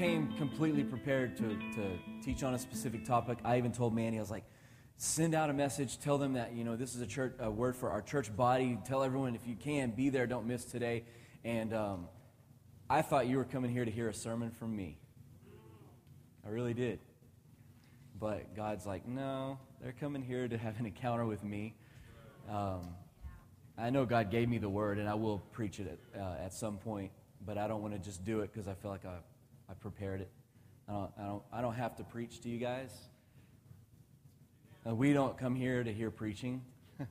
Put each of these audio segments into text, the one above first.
Came completely prepared to, to teach on a specific topic. I even told Manny, I was like, send out a message, tell them that, you know, this is a, church, a word for our church body. Tell everyone if you can, be there, don't miss today. And um, I thought you were coming here to hear a sermon from me. I really did. But God's like, no, they're coming here to have an encounter with me. Um, I know God gave me the word, and I will preach it at, uh, at some point, but I don't want to just do it because I feel like I, I prepared it. I don't, I, don't, I don't have to preach to you guys. Uh, we don't come here to hear preaching. I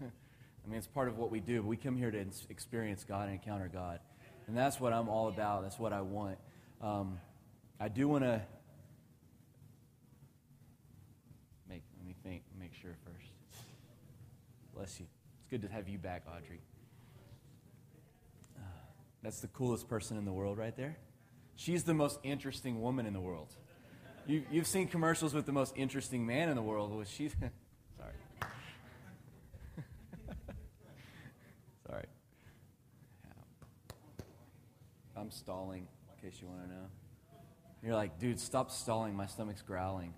mean, it's part of what we do. But we come here to experience God and encounter God. And that's what I'm all about. That's what I want. Um, I do want to make, let me think, make sure first. Bless you It's good to have you back, Audrey. Uh, that's the coolest person in the world right there. She's the most interesting woman in the world. You, you've seen commercials with the most interesting man in the world. Was she? Sorry. Sorry. I'm stalling, in case you want to know. You're like, dude, stop stalling. My stomach's growling.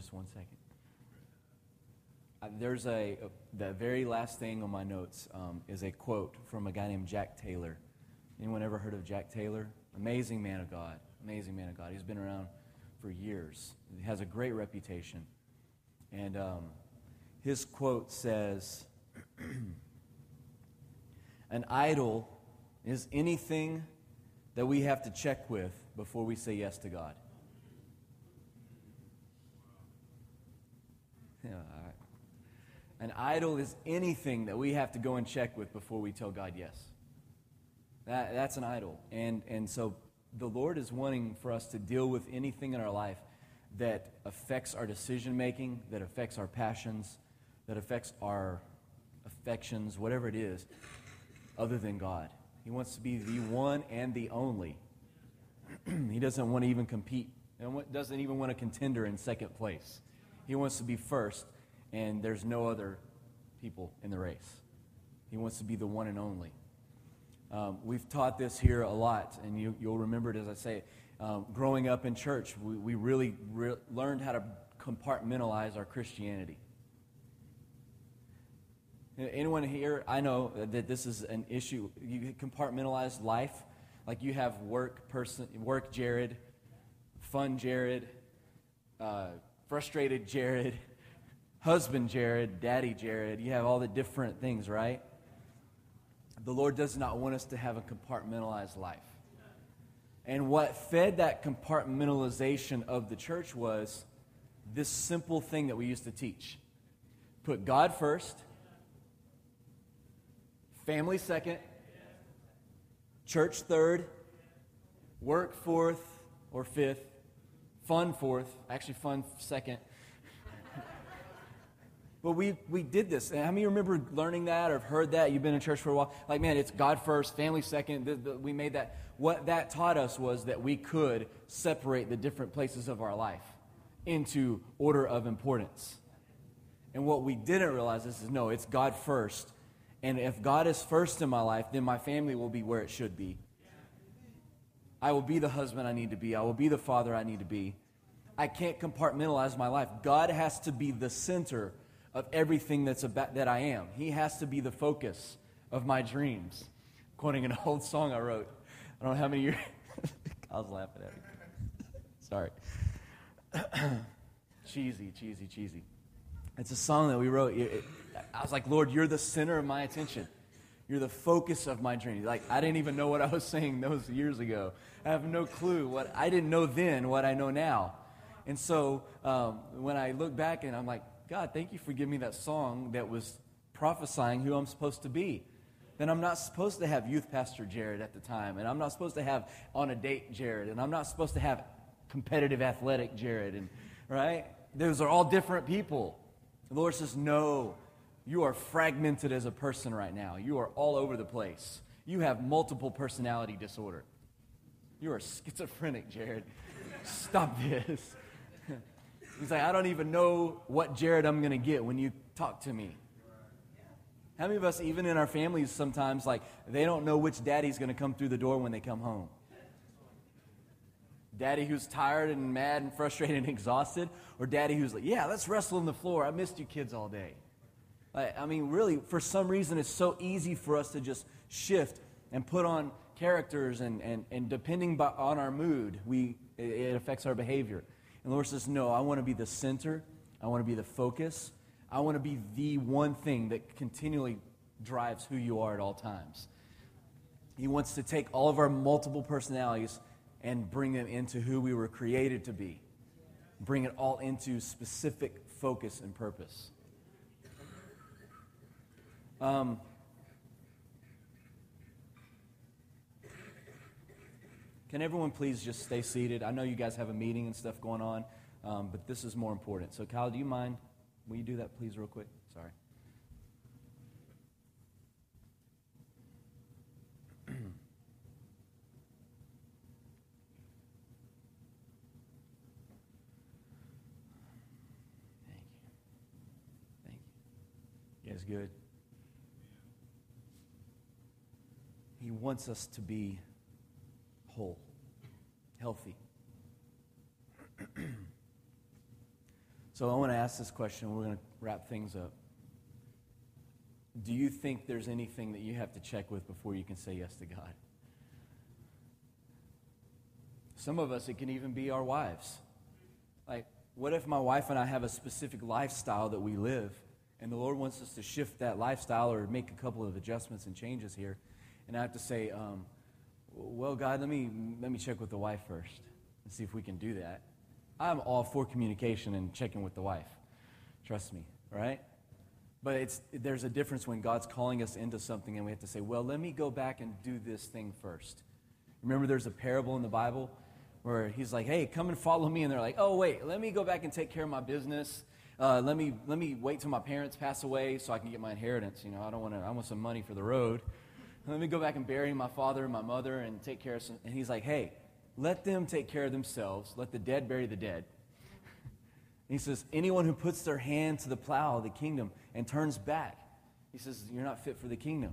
Just one second. Uh, there's a, the very last thing on my notes um, is a quote from a guy named Jack Taylor. Anyone ever heard of Jack Taylor? Amazing man of God. Amazing man of God. He's been around for years. He has a great reputation. And um, his quote says An idol is anything that we have to check with before we say yes to God. Yeah, An idol is anything that we have to go and check with before we tell God yes. That, that's an idol. And, and so the Lord is wanting for us to deal with anything in our life that affects our decision making, that affects our passions, that affects our affections, whatever it is, other than God. He wants to be the one and the only. he doesn't want to even compete, doesn't even want a contender in second place. He wants to be first, and there's no other people in the race. He wants to be the one and only. Um, we've taught this here a lot, and you, will remember it as I say it. Um, growing up in church, we, we really re- learned how to compartmentalize our Christianity. Anyone here, I know that this is an issue. You compartmentalize life. Like you have work person, work Jared, fun Jared, uh, frustrated Jared, husband Jared, daddy Jared. You have all the different things, right? The Lord does not want us to have a compartmentalized life. And what fed that compartmentalization of the church was this simple thing that we used to teach put God first, family second, church third, work fourth or fifth, fun fourth, actually fun second. but we, we did this. And how many remember learning that or have heard that? You've been in church for a while. Like, man, it's God first, family second. The, the, we made that. What that taught us was that we could separate the different places of our life into order of importance. And what we didn't realize is, is no, it's God first. And if God is first in my life, then my family will be where it should be. I will be the husband I need to be. I will be the father I need to be. I can't compartmentalize my life. God has to be the center of everything that's about, that I am. He has to be the focus of my dreams. Quoting an old song I wrote. I don't know how many years. I was laughing at it. Sorry. cheesy, cheesy, cheesy. It's a song that we wrote. I was like, Lord, you're the center of my attention. You're the focus of my dreams. Like, I didn't even know what I was saying those years ago. I have no clue what I didn't know then what I know now. And so um, when I look back and I'm like, God, thank you for giving me that song that was prophesying who I'm supposed to be. Then I'm not supposed to have youth pastor Jared at the time, and I'm not supposed to have on a date Jared, and I'm not supposed to have competitive athletic Jared, and right? Those are all different people. The Lord says, No, You are fragmented as a person right now. You are all over the place. You have multiple personality disorder. You are schizophrenic, Jared. Stop this. He's like, I don't even know what Jared I'm going to get when you talk to me. How many of us, even in our families, sometimes, like, they don't know which daddy's going to come through the door when they come home? Daddy who's tired and mad and frustrated and exhausted, or daddy who's like, yeah, let's wrestle on the floor. I missed you kids all day. I mean, really, for some reason, it's so easy for us to just shift and put on characters, and, and, and depending by, on our mood, we, it affects our behavior. And the Lord says, No, I want to be the center, I want to be the focus, I want to be the one thing that continually drives who you are at all times. He wants to take all of our multiple personalities and bring them into who we were created to be. Bring it all into specific focus and purpose. Um, can everyone please just stay seated? I know you guys have a meeting and stuff going on, um, but this is more important. So, Kyle, do you mind? Will you do that, please, real quick? Sorry. Is good. He wants us to be whole, healthy. so I want to ask this question. We're going to wrap things up. Do you think there's anything that you have to check with before you can say yes to God? Some of us, it can even be our wives. Like, what if my wife and I have a specific lifestyle that we live? And the Lord wants us to shift that lifestyle or make a couple of adjustments and changes here. And I have to say, um, well, God, let me, let me check with the wife first and see if we can do that. I'm all for communication and checking with the wife. Trust me, right? But it's, there's a difference when God's calling us into something and we have to say, well, let me go back and do this thing first. Remember, there's a parable in the Bible where he's like, hey, come and follow me. And they're like, oh, wait, let me go back and take care of my business uh, let me let me wait till my parents pass away so I can get my inheritance. You know, I don't want to. I want some money for the road. Let me go back and bury my father and my mother and take care of some. And he's like, hey, let them take care of themselves. Let the dead bury the dead. he says, anyone who puts their hand to the plow of the kingdom and turns back, he says, you're not fit for the kingdom.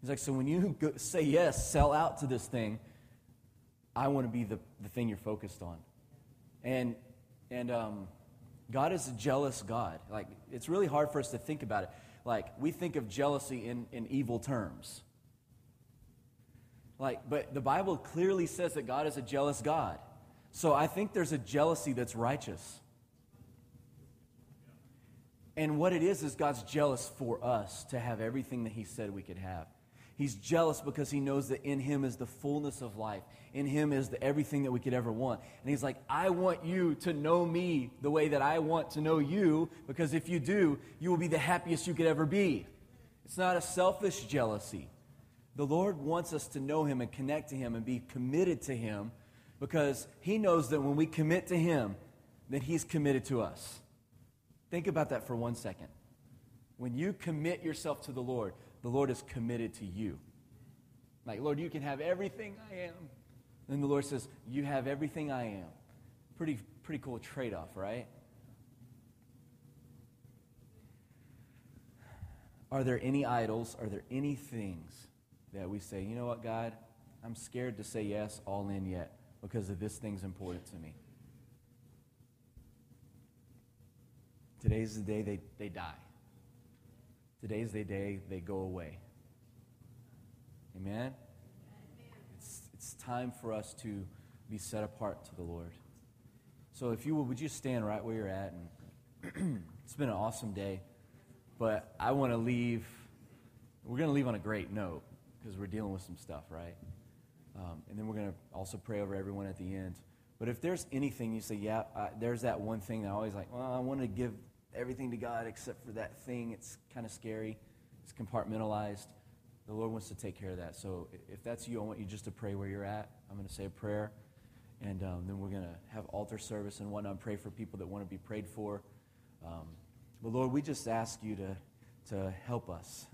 He's like, so when you go, say yes, sell out to this thing, I want to be the, the thing you're focused on. And, and um, God is a jealous God. Like, it's really hard for us to think about it. Like, we think of jealousy in, in evil terms. Like, but the Bible clearly says that God is a jealous God. So I think there's a jealousy that's righteous. And what it is, is God's jealous for us to have everything that He said we could have. He's jealous because he knows that in him is the fullness of life. In him is the everything that we could ever want. And he's like, I want you to know me the way that I want to know you, because if you do, you will be the happiest you could ever be. It's not a selfish jealousy. The Lord wants us to know him and connect to him and be committed to him because he knows that when we commit to him, then he's committed to us. Think about that for one second. When you commit yourself to the Lord, the Lord is committed to you. Like, Lord, you can have everything I am. And the Lord says, You have everything I am. Pretty, pretty cool trade off, right? Are there any idols? Are there any things that we say, you know what, God, I'm scared to say yes all in yet because of this thing's important to me? Today's the day they, they die. Today's the day they go away. Amen? It's, it's time for us to be set apart to the Lord. So if you would, would you stand right where you're at? And it's been an awesome day, but I want to leave. We're going to leave on a great note because we're dealing with some stuff, right? Um, and then we're going to also pray over everyone at the end. But if there's anything you say, yeah, uh, there's that one thing that I always like, well, I want to give everything to God except for that thing. It's kind of scary, it's compartmentalized. The Lord wants to take care of that. So if that's you, I want you just to pray where you're at. I'm going to say a prayer, and um, then we're going to have altar service and whatnot. Pray for people that want to be prayed for. Um, but Lord, we just ask you to, to help us.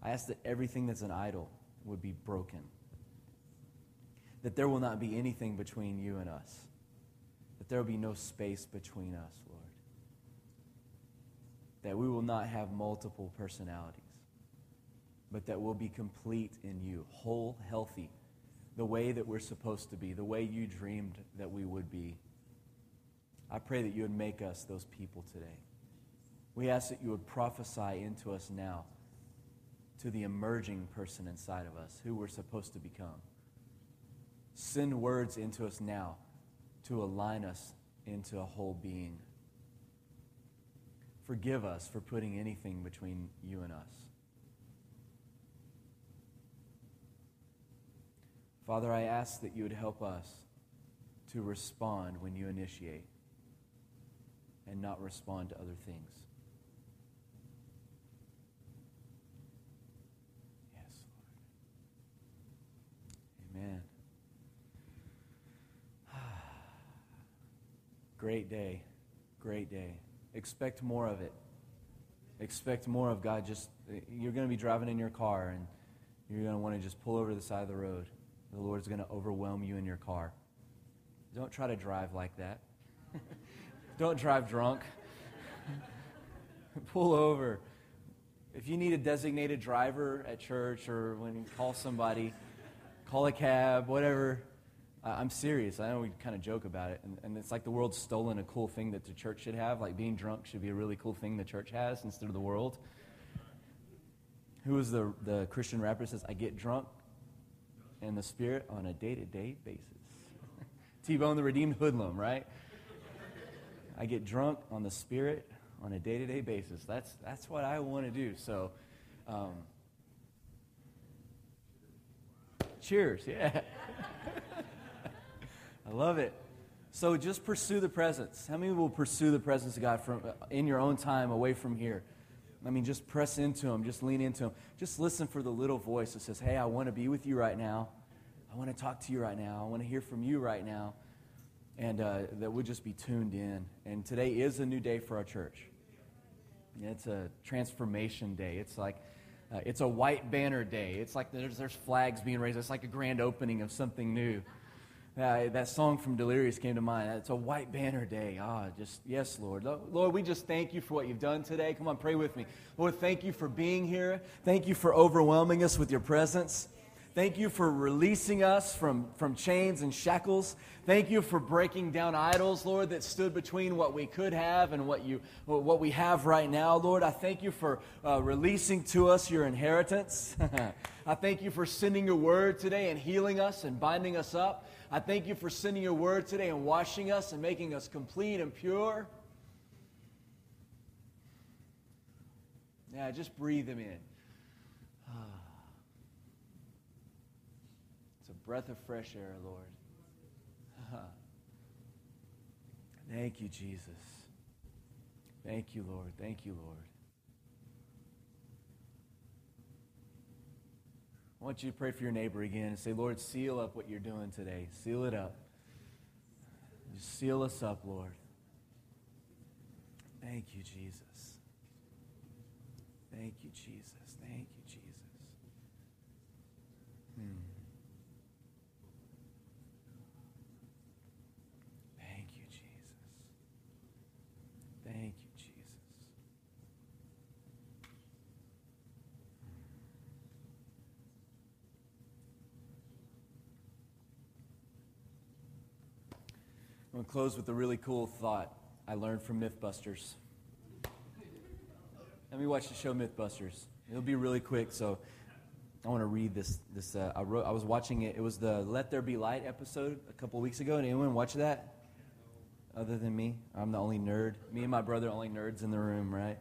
I ask that everything that's an idol would be broken. That there will not be anything between you and us. That there will be no space between us. That we will not have multiple personalities, but that we'll be complete in you, whole, healthy, the way that we're supposed to be, the way you dreamed that we would be. I pray that you would make us those people today. We ask that you would prophesy into us now to the emerging person inside of us, who we're supposed to become. Send words into us now to align us into a whole being. Forgive us for putting anything between you and us. Father, I ask that you would help us to respond when you initiate and not respond to other things. Yes, Lord. Amen. Great day. Great day. Expect more of it. Expect more of God. Just you're going to be driving in your car and you're going to want to just pull over to the side of the road. The Lord's going to overwhelm you in your car. Don't try to drive like that. Don't drive drunk. Pull over. If you need a designated driver at church or when you call somebody, call a cab, whatever. I'm serious. I know we kind of joke about it. And, and, it's like the world's stolen a cool thing that the church should have. Like being drunk should be a really cool thing the church has instead of the world. Who is the, the Christian rapper says, I get drunk in the spirit on a day to day basis? T Bone, the redeemed hoodlum, right? I get drunk on the Spirit on a day to day basis. That's, that's what I want to do. So, um, cheers. Yeah. I love it. So just pursue the presence. How many will pursue the presence of God from, in your own time away from here? I mean, just press into Him, just lean into Him. Just listen for the little voice that says, Hey, I want to be with you right now. I want to talk to you right now. I want to hear from you right now and uh, that we'll just be tuned in. And today is a new day for our church. It's a transformation day. It's like uh, it's a white banner day. It's like there's, there's flags being raised. It's like a grand opening of something new. Uh, that song from Delirious came to mind. It's a white banner day. Ah, just, yes, Lord. Lord, we just thank you for what you've done today. Come on, pray with me. Lord, thank you for being here. Thank you for overwhelming us with your presence. Thank you for releasing us from, from chains and shackles. Thank you for breaking down idols, Lord, that stood between what we could have and what, you, what we have right now, Lord. I thank you for uh, releasing to us your inheritance. I thank you for sending your word today and healing us and binding us up. I thank you for sending your word today and washing us and making us complete and pure. Yeah, just breathe them in. Breath of fresh air, Lord. Thank you, Jesus. Thank you, Lord. Thank you, Lord. I want you to pray for your neighbor again and say, Lord, seal up what you're doing today. Seal it up. Just seal us up, Lord. Thank you, Jesus. Thank you, Jesus. Thank you, Jesus. Hmm. I'm going to close with a really cool thought I learned from Mythbusters. Let me watch the show Mythbusters. It'll be really quick, so I want to read this. This uh, I wrote. I was watching it. It was the "Let There Be Light" episode a couple weeks ago. Did anyone watch that? Other than me, I'm the only nerd. Me and my brother, only nerds in the room, right?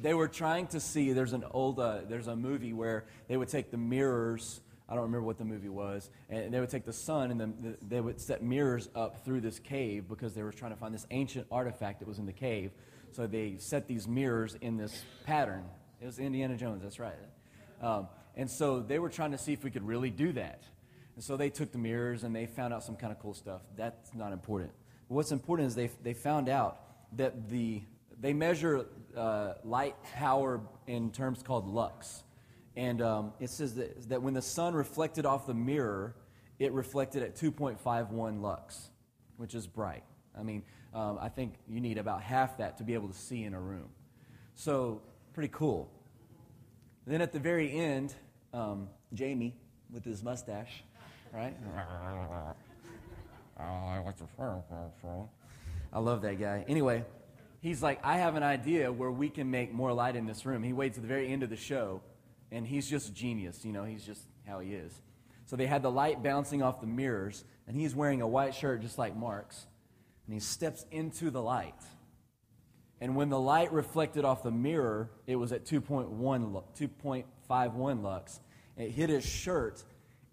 They were trying to see. There's an old. Uh, there's a movie where they would take the mirrors I don't remember what the movie was. And they would take the sun and then they would set mirrors up through this cave because they were trying to find this ancient artifact that was in the cave. So they set these mirrors in this pattern. It was Indiana Jones, that's right. Um, and so they were trying to see if we could really do that. And so they took the mirrors and they found out some kind of cool stuff. That's not important. What's important is they, they found out that the, they measure uh, light power in terms called lux. And um, it says that, that when the sun reflected off the mirror, it reflected at 2.51 lux, which is bright. I mean, um, I think you need about half that to be able to see in a room. So, pretty cool. Then at the very end, um, Jamie with his mustache, right? I love that guy. Anyway, he's like, I have an idea where we can make more light in this room. He waits at the very end of the show, and he's just genius. You know, he's just how he is. So they had the light bouncing off the mirrors, and he's wearing a white shirt just like Mark's. And he steps into the light. And when the light reflected off the mirror, it was at 2.1, 2.51 lux. It hit his shirt,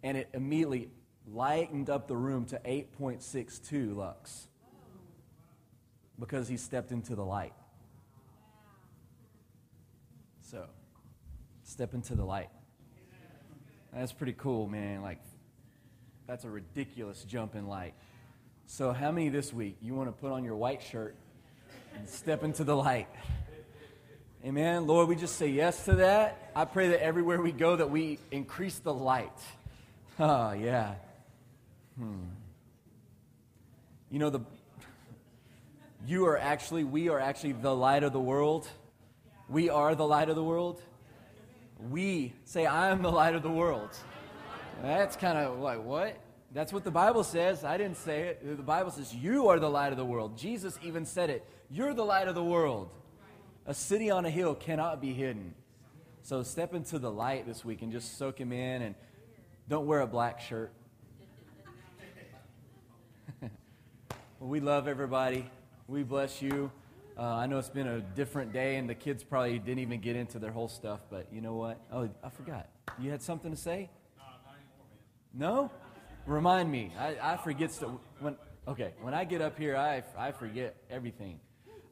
and it immediately lightened up the room to 8.62 lux because he stepped into the light. So, step into the light. That's pretty cool, man. Like, that's a ridiculous jump in light. So, how many this week you want to put on your white shirt and step into the light? Amen. Lord, we just say yes to that. I pray that everywhere we go that we increase the light. Oh, yeah. Hmm. You know the you are actually, we are actually the light of the world. We are the light of the world. We say, I am the light of the world. That's kind of like, what? That's what the Bible says. I didn't say it. The Bible says, You are the light of the world. Jesus even said it. You're the light of the world. A city on a hill cannot be hidden. So step into the light this week and just soak him in and don't wear a black shirt. well, we love everybody. We bless you. Uh, I know it's been a different day, and the kids probably didn't even get into their whole stuff, but you know what? Oh, I forgot. You had something to say? No? Remind me. I, I forget. So when, okay, when I get up here, I, I forget everything.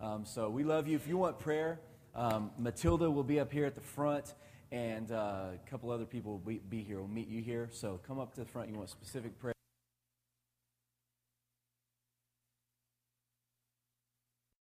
Um, so we love you. If you want prayer, um, Matilda will be up here at the front, and uh, a couple other people will be, be here. We'll meet you here. So come up to the front. You want specific prayer.